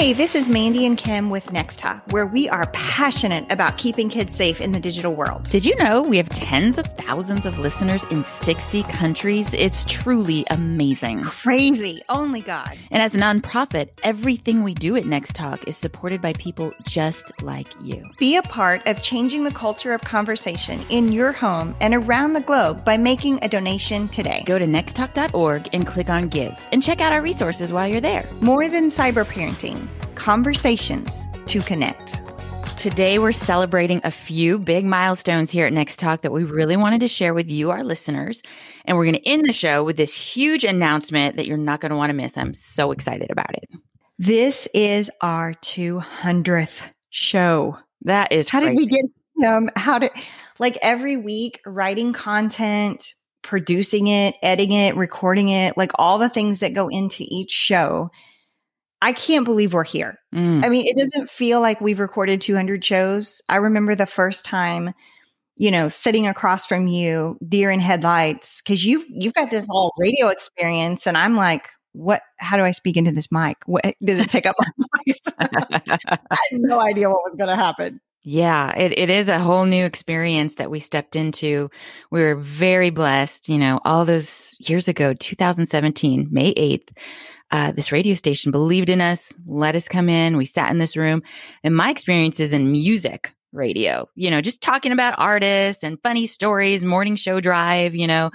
Hey, this is Mandy and Kim with Next Talk, where we are passionate about keeping kids safe in the digital world. Did you know we have tens of thousands of listeners in 60 countries? It's truly amazing. Crazy. Only God. And as a nonprofit, everything we do at Next Talk is supported by people just like you. Be a part of changing the culture of conversation in your home and around the globe by making a donation today. Go to nexttalk.org and click on Give and check out our resources while you're there. More than cyber parenting conversations to connect. Today, we're celebrating a few big milestones here at Next Talk that we really wanted to share with you, our listeners. And we're going to end the show with this huge announcement that you're not going to want to miss. I'm so excited about it. This is our 200th show. That is how crazy. did we get um how did like every week writing content, producing it, editing it, recording it, like all the things that go into each show I can't believe we're here. Mm. I mean, it doesn't feel like we've recorded 200 shows. I remember the first time, you know, sitting across from you, deer in headlights, because you've you've got this whole radio experience, and I'm like, what? How do I speak into this mic? What does it pick up my voice? I had no idea what was going to happen. Yeah, it, it is a whole new experience that we stepped into. We were very blessed, you know, all those years ago, 2017, May 8th uh, this radio station believed in us, let us come in. We sat in this room. And my experiences in music radio, you know, just talking about artists and funny stories, morning show drive, you know,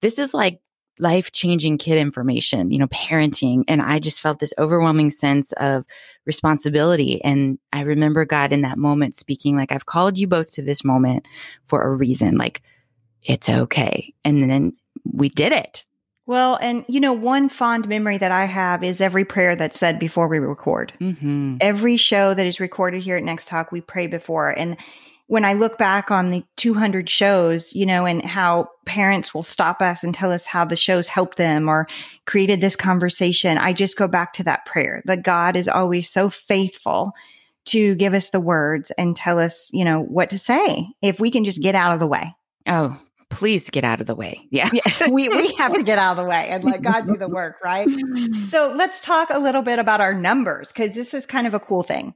this is like life changing kid information, you know, parenting. And I just felt this overwhelming sense of responsibility. And I remember God in that moment speaking, like, I've called you both to this moment for a reason. Like, it's okay. And then we did it. Well, and you know, one fond memory that I have is every prayer that's said before we record. Mm-hmm. Every show that is recorded here at Next Talk, we pray before. And when I look back on the 200 shows, you know, and how parents will stop us and tell us how the shows helped them or created this conversation, I just go back to that prayer that God is always so faithful to give us the words and tell us, you know, what to say if we can just get out of the way. Oh, please get out of the way. Yeah. yeah. we, we have to get out of the way and let God do the work, right? So let's talk a little bit about our numbers because this is kind of a cool thing.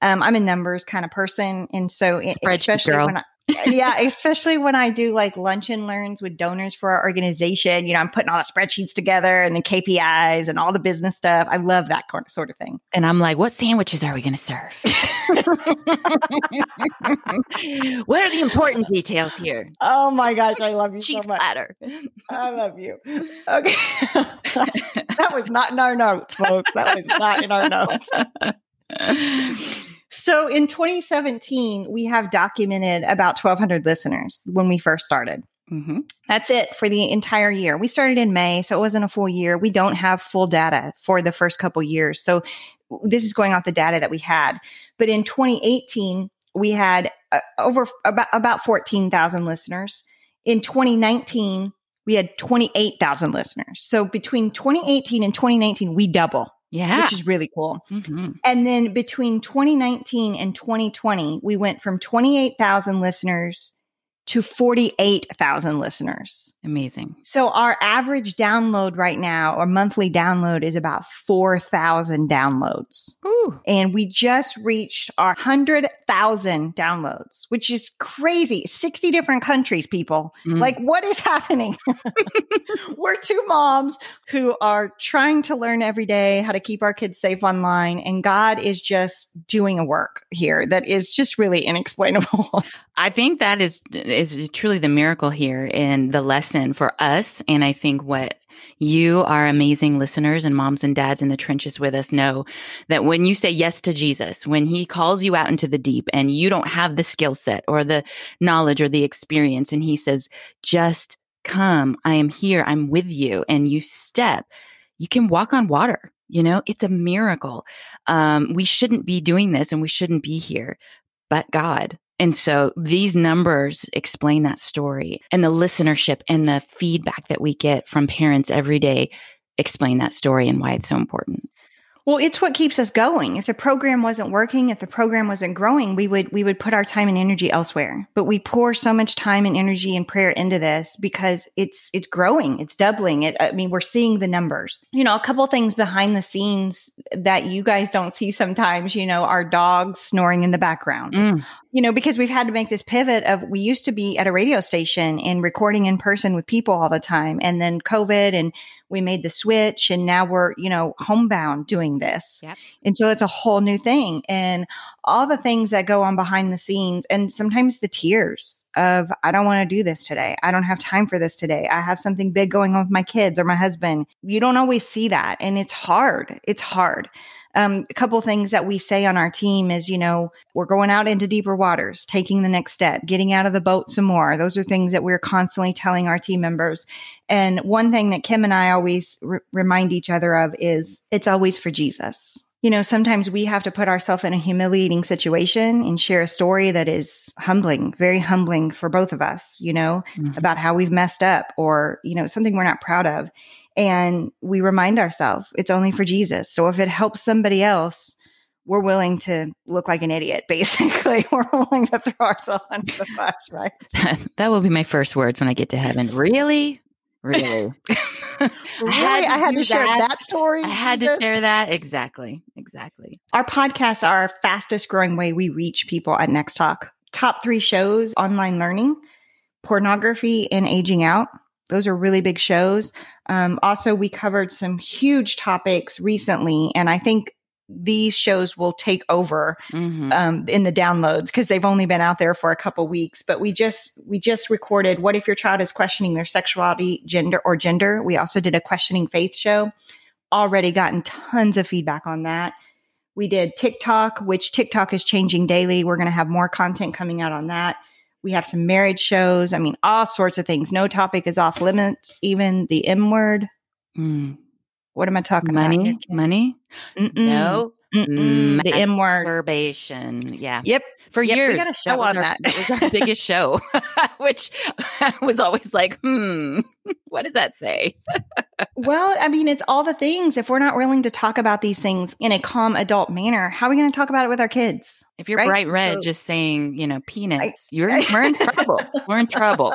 Um, I'm a numbers kind of person. And so, especially girl. when I, yeah, especially when I do like lunch and learns with donors for our organization. You know, I'm putting all the spreadsheets together and the KPIs and all the business stuff. I love that sort of thing. And I'm like, what sandwiches are we going to serve? what are the important details here? Oh my gosh, I love you Cheese so much. platter. I love you. Okay. that was not in our notes, folks. That was not in our notes. So in 2017, we have documented about 1,200 listeners when we first started. Mm-hmm. That's it for the entire year. We started in May, so it wasn't a full year. We don't have full data for the first couple years. So this is going off the data that we had. But in 2018, we had uh, over about, about 14,000 listeners. In 2019, we had 28,000 listeners. So between 2018 and 2019, we double. Yeah. Which is really cool. Mm-hmm. And then between 2019 and 2020, we went from 28,000 listeners to 48,000 listeners. Amazing. So our average download right now, or monthly download, is about 4,000 downloads. Ooh. And we just reached our 100,000 downloads, which is crazy. 60 different countries, people. Mm. Like, what is happening? We're two moms who are trying to learn every day how to keep our kids safe online. And God is just doing a work here that is just really inexplainable. I think that is is truly the miracle here and the lesson for us. And I think what you, our amazing listeners and moms and dads in the trenches with us, know that when you say yes to Jesus, when he calls you out into the deep and you don't have the skill set or the knowledge or the experience, and he says, just come, I am here, I'm with you, and you step, you can walk on water. You know, it's a miracle. Um, we shouldn't be doing this and we shouldn't be here, but God and so these numbers explain that story and the listenership and the feedback that we get from parents every day explain that story and why it's so important. Well, it's what keeps us going. If the program wasn't working, if the program wasn't growing, we would we would put our time and energy elsewhere. But we pour so much time and energy and prayer into this because it's it's growing, it's doubling. It, I mean, we're seeing the numbers. You know, a couple things behind the scenes that you guys don't see sometimes, you know, our dogs snoring in the background. Mm. You know, because we've had to make this pivot of we used to be at a radio station and recording in person with people all the time. And then COVID and we made the switch and now we're, you know, homebound doing this. Yep. And so it's a whole new thing. And all the things that go on behind the scenes and sometimes the tears of, I don't want to do this today. I don't have time for this today. I have something big going on with my kids or my husband. You don't always see that. And it's hard. It's hard. Um, a couple things that we say on our team is, you know, we're going out into deeper waters, taking the next step, getting out of the boat some more. Those are things that we're constantly telling our team members. And one thing that Kim and I always r- remind each other of is it's always for Jesus. You know, sometimes we have to put ourselves in a humiliating situation and share a story that is humbling, very humbling for both of us, you know, Mhm. about how we've messed up or, you know, something we're not proud of. And we remind ourselves it's only for Jesus. So if it helps somebody else, we're willing to look like an idiot, basically. we're willing to throw ourselves under the bus, right? that will be my first words when I get to heaven. Really? Really? Really? I had to, share that, story. I had to share that. Exactly. Exactly. Our podcasts are our fastest growing way we reach people at Next Talk. Top three shows online learning, pornography, and aging out. Those are really big shows. Um, also, we covered some huge topics recently, and I think these shows will take over Mhm. um, in the downloads because they've only been out there for a couple weeks. But we just we just recorded "What if your child is questioning their sexuality, gender, or gender?" We also did a questioning faith show. Already gotten tons of feedback on that. We did TikTok, which TikTok is changing daily. We're going to have more content coming out on that. We have some marriage shows. I mean, all sorts of things. No topic is off limits. Even the M word. Mm. What am I talking about? Money? here, Kim? Money? No. Mm-mm. The M word. Masturbation. Yeah. Yep. For Yep, we years. got a show was on our- that. That was our biggest show, which was always like, hmm, what does that say? Well, I mean, it's all the things. If we're not willing to talk about these things in a calm adult manner, how are we going to talk about it with our kids? If you're Right? bright red, So- just saying, you know, peanuts, you're we're in trouble. We're in trouble.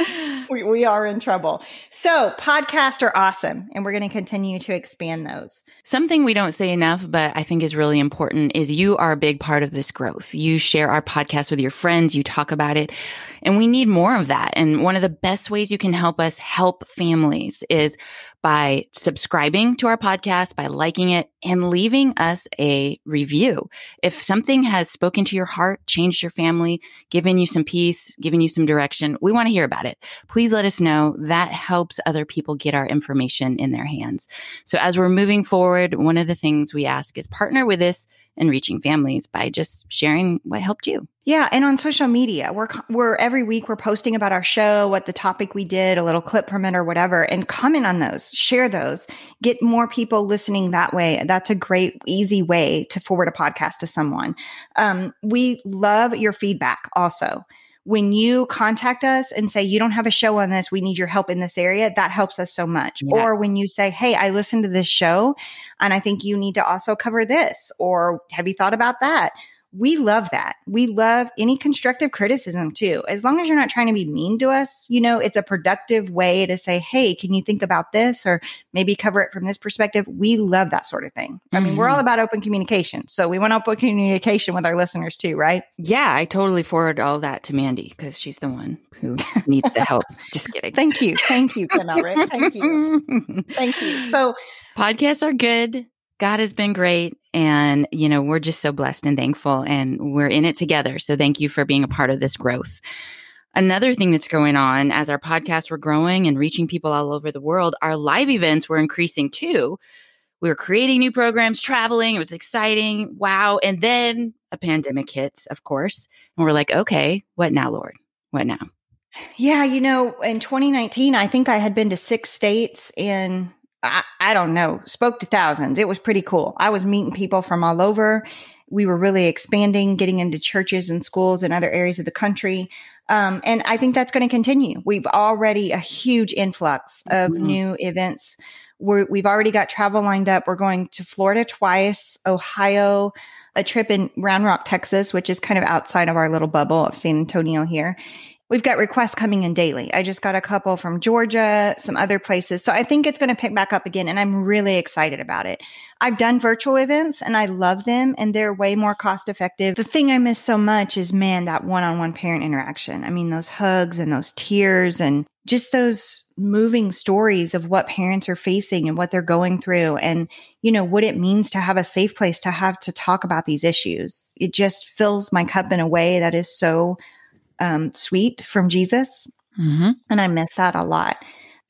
We, we are in trouble. So, podcasts are awesome, and we're going to continue to expand those. Something we don't say enough, but I think is really important is you are a big part of this growth. You share our podcast with your friends, you talk about it, and we need more of that. And one of the best ways you can help us help families is by subscribing to our podcast, by liking it, and leaving us a review. If something has spoken to your heart, changed your family, given you some peace, given you some direction, we want to hear about it. Please let us know. That helps other people get our information in their hands. So as we're moving forward, one of the things we ask is partner with us in reaching families by just sharing what helped you. Yeah, and on social media, we're we're every week we're posting about our show, what the topic we did, a little clip from it or whatever, and comment on those, share those, get more people listening that way. That's a great, easy way to forward a podcast to someone. Um, we love your feedback. Also, when you contact us and say you don't have a show on this, we need your help in this area, that helps us so much. Yeah. Or when you say, "Hey, I listened to this show, and I think you need to also cover this," or "Have you thought about that?" We love that. We love any constructive criticism too. As long as you're not trying to be mean to us, you know, it's a productive way to say, hey, can you think about this or maybe cover it from this perspective? We love that sort of thing. I mean, we're all mm-hmm. about open communication. So we want open communication with our listeners too, right? Yeah, I totally forward all that to Mandy because she's the one who needs the help. Just kidding. Thank you. Thank you, Kim Elric. Thank you. Thank you. So Podcasts are good. God has been great. And, you know, we're just so blessed and thankful and we're in it together. So thank you for being a part of this growth. Another thing that's going on as our podcasts were growing and reaching people all over the world, our live events were increasing too. We were creating new programs, traveling. It was exciting. Wow. And then a pandemic hits, of course. And we're like, okay, what now, Lord? What now? Yeah, you know, in 2019, I think I had been to six states and I, I don't know, spoke to thousands. It was pretty cool. I was meeting people from all over. We were really expanding, getting into churches and schools and other areas of the country. Um, and I think that's going to continue. We've already a huge influx of Mhm. new events. We're, we've already got travel lined up. We're going to Florida twice, Ohio, a trip in Round Rock, Texas, which is kind of outside of our little bubble of San Antonio here we've got requests coming in daily. I just got a couple from Georgia, some other places. So I think it's going to pick back up again. And I'm really excited about it. I've done virtual events and I love them and they're way more cost effective. The thing I miss so much is, man, that one on one parent interaction. I mean, those hugs and those tears and just those moving stories of what parents are facing and what they're going through and you know what it means to have a safe place to have to talk about these issues it just fills my cup in a way that is so um, sweet from Jesus. Mm-hmm. And I miss that a lot.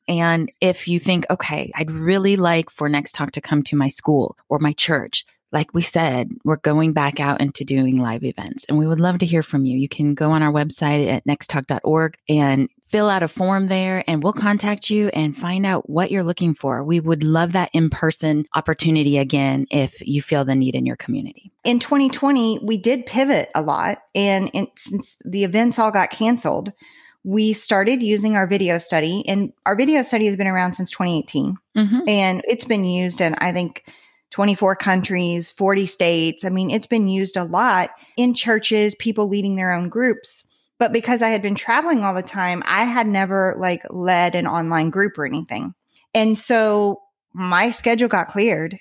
And if you think, okay, I'd really like for Next Talk to come to my school or my church, like we said, we're going back out into doing live events and we would love to hear from you. You can go on our website at nexttalk.org and fill out a form there and we'll contact you and find out what you're looking for. We would love that in person opportunity again if you feel the need in your community. In 2020, we did pivot a lot. And in, since the events all got canceled, we started using our video study. And our video study has been around since 2018. Mm-hmm. And it's been used in, I think, 24 countries, 40 states. I mean, it's been used a lot in churches, people leading their own groups. But because I had been traveling all the time, I had never like led an online group or anything. And so my schedule got cleared.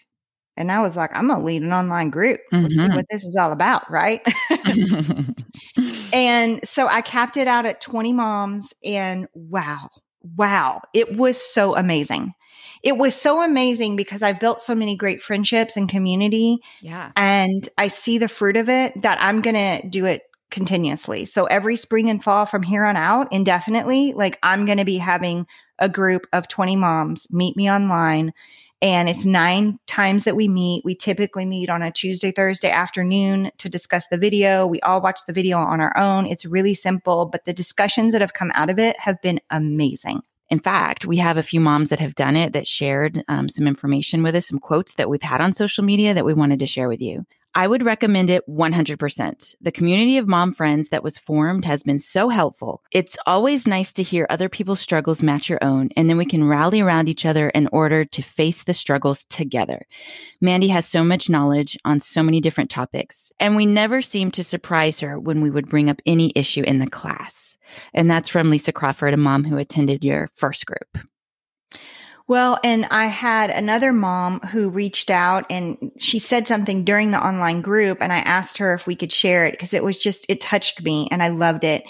And I was like, I'm going to lead an online group. Let's mm-hmm. see what this is all about. Right. and so I capped it out at 20 moms. And wow, wow, it was so amazing. It was so amazing because I've built so many great friendships and community. Yeah. And I see the fruit of it that I'm going to do it continuously. So every spring and fall from here on out, indefinitely, like I'm going to be having a group of 20 moms meet me online. And it's nine times that we meet. We typically meet on a Tuesday, Thursday afternoon to discuss the video. We all watch the video on our own. It's really simple, but the discussions that have come out of it have been amazing. In fact, we have a few moms that have done it that shared um, some information with us, some quotes that we've had on social media that we wanted to share with you. I would recommend it 100%. The community of mom friends that was formed has been so helpful. It's always nice to hear other people's struggles match your own, and then we can rally around each other in order to face the struggles together. Mandy has so much knowledge on so many different topics, and we never seem to surprise her when we would bring up any issue in the class. And that's from Lisa Crawford, a mom who attended your first group. Well, and I had another mom who reached out and she said something during the online group and I asked her if we could share it because it was just, it touched me and I loved it.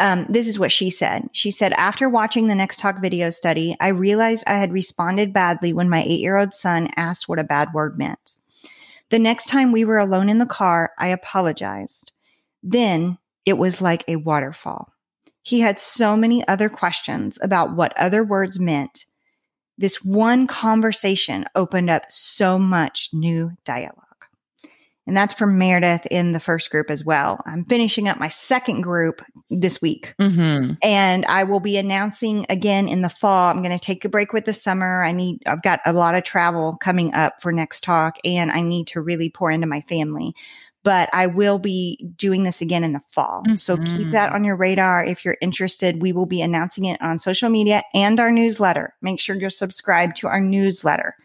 Um, this is what she said. She said, after watching the Next Talk video study, I realized I had responded badly when my eight year old son asked what a bad word meant. The next time we were alone in the car, I apologized. Then it was like a waterfall. He had so many other questions about what other words meant this one conversation opened up so much new dialogue. And that's from Meredith in the first group as well. I'm finishing up my second group this week. Mm-hmm. And I will be announcing again in the fall. I'm going to take a break with the summer. I need, I've got a lot of travel coming up for next talk, and I need to really pour into my family but I will be doing this again in the fall. Mm-hmm. So keep that mm-hmm. on your radar. If you're interested, we will be announcing it on social media and our newsletter. Make sure you're subscribed to our newsletter.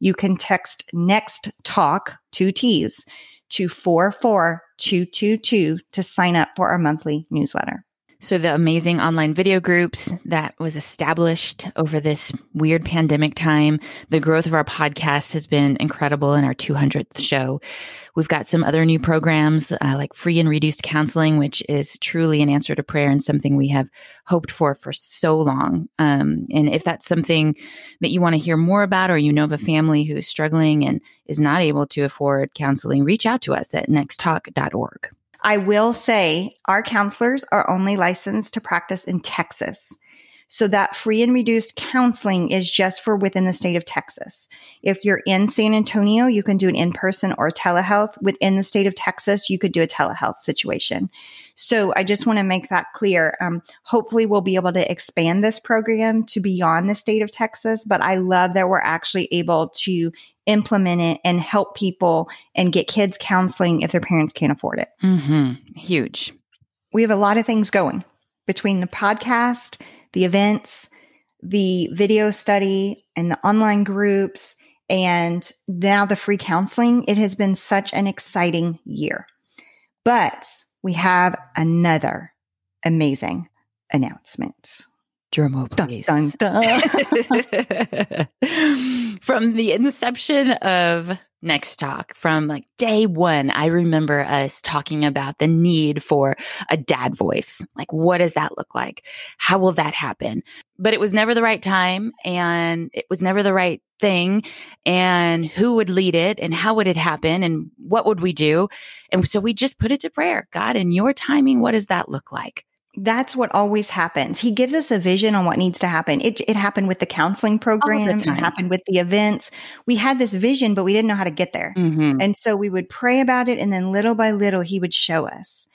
You can text next talk two T's to 44222 to sign up for our monthly newsletter. So, the amazing online video groups that was established over this weird pandemic time, the growth of our podcast has been incredible in our 200th show. We've got some other new programs uh, like free and reduced counseling, which is truly an answer to prayer and something we have hoped for for so long. Um, and if that's something that you want to hear more about, or you know of a family who is struggling and is not able to afford counseling, reach out to us at nexttalk.org. I will say our counselors are only licensed to practice in Texas. So that free and reduced counseling is just for within the state of Texas. If you're in San Antonio, you can do an in person or telehealth. Within the state of Texas, you could do a telehealth situation. So I just want to make that clear. Um, hopefully, we'll be able to expand this program to beyond the state of Texas. But I love that we're actually able to implement it and help people and get kids counseling if their parents can't afford it. Mm-hmm. Huge. We have a lot of things going between the podcast, the events, the video study, and the online groups, and now the free counseling. It has been such an exciting year. But we have another amazing, announcement. Drum please. Dun, dun, dun. From the inception of Next Talk, from like day one, I remember us talking about the need for a dad voice. Like, what does that look like? How will that happen? But it was never the right time and it was never the right thing. And who would lead it and how would it happen and what would we do? And so we just put it to prayer. God, in your timing, what does that look like? That's what always happens. He gives us a vision on what needs to happen. It, it happened with the counseling program. the it happened with the events. We had this vision, but we didn't know how to get there. Mm-hmm. And so we would pray about it. And then little by little, he would show us.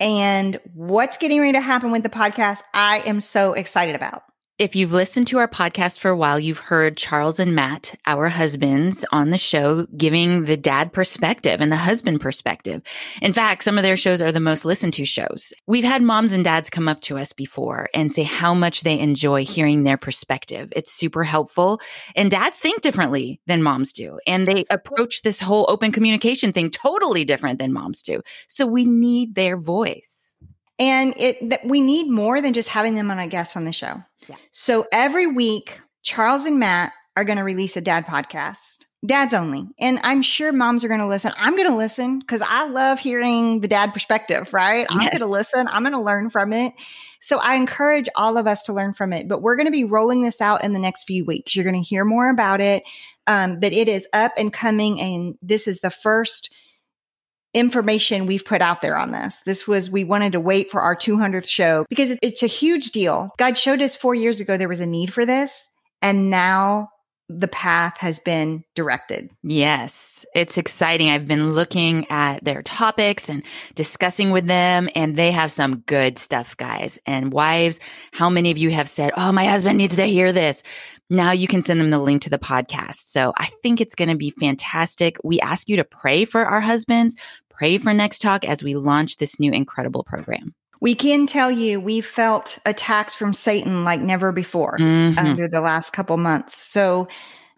And what's getting ready to happen with the podcast, I am so excited about. If you've listened to our podcast for a while, you've heard Charles and Matt, our husbands on the show, giving the dad perspective and the husband perspective. In fact, some of their shows are the most listened to shows. We've had moms and dads come up to us before and say how much they enjoy hearing their perspective. It's super helpful. And dads think differently than moms do. And they approach this whole open communication thing totally different than moms do. So we need their voice. And it that we need more than just having them on a guest on the show. Yeah. So every week, Charles and Matt are going to release a dad podcast. Dads only. And I'm sure moms are going to listen. I'm going to listen because I love hearing the dad perspective, right? I'm going to listen. I'm going to learn from it. So I encourage all of us to learn from it. But we're going to be rolling this out in the next few weeks. You're going to hear more about it. Um, but it is up and coming. And this is the first information we've put out there on this. This was, we wanted to wait for our 200th show because it's a huge deal. God showed us four years ago there was a need for this. And now the path has been directed. Yes, it's exciting. I've been looking at their topics and discussing with them, and they have some good stuff, guys. And wives, how many of you have said, Oh, my husband needs to hear this? Now you can send them the link to the podcast. So I think it's going to be fantastic. We ask you to pray for our husbands, pray for Next Talk as we launch this new incredible program. We can tell you we felt attacks from Satan like never before Mhm. under the last couple months. So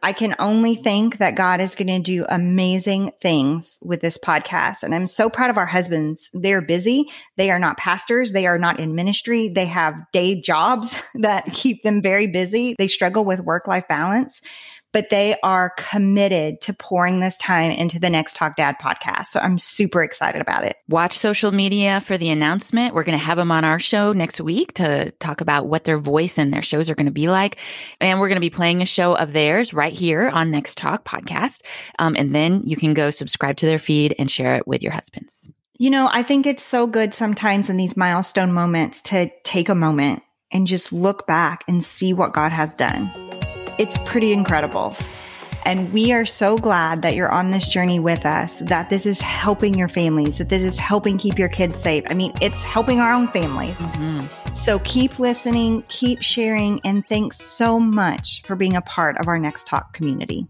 I can only think that God is going to do amazing things with this podcast. And I'm so proud of our husbands. They're busy. They are not pastors. They are not in ministry. They have day jobs that keep them very busy. They struggle with work life balance, but they are committed to pouring this time into the Next Talk Dad podcast. So I'm super excited about it. Watch social media for the announcement. We're going to have them on our show next week to talk about what their voice and their shows are going to be like. And we're going to be playing a show of theirs right here on Next Talk podcast. Um, and then you can go subscribe to their feed and share it with your husbands. You know, I think it's so good sometimes in these milestone moments to take a moment and just look back and see what God has done. It's pretty incredible. And we are so glad that you're on this journey with us, that this is helping your families, that this is helping keep your kids safe. I mean, it's helping our own families. Mhm. So keep listening, keep sharing, and thanks so much for being a part of our Next Talk community.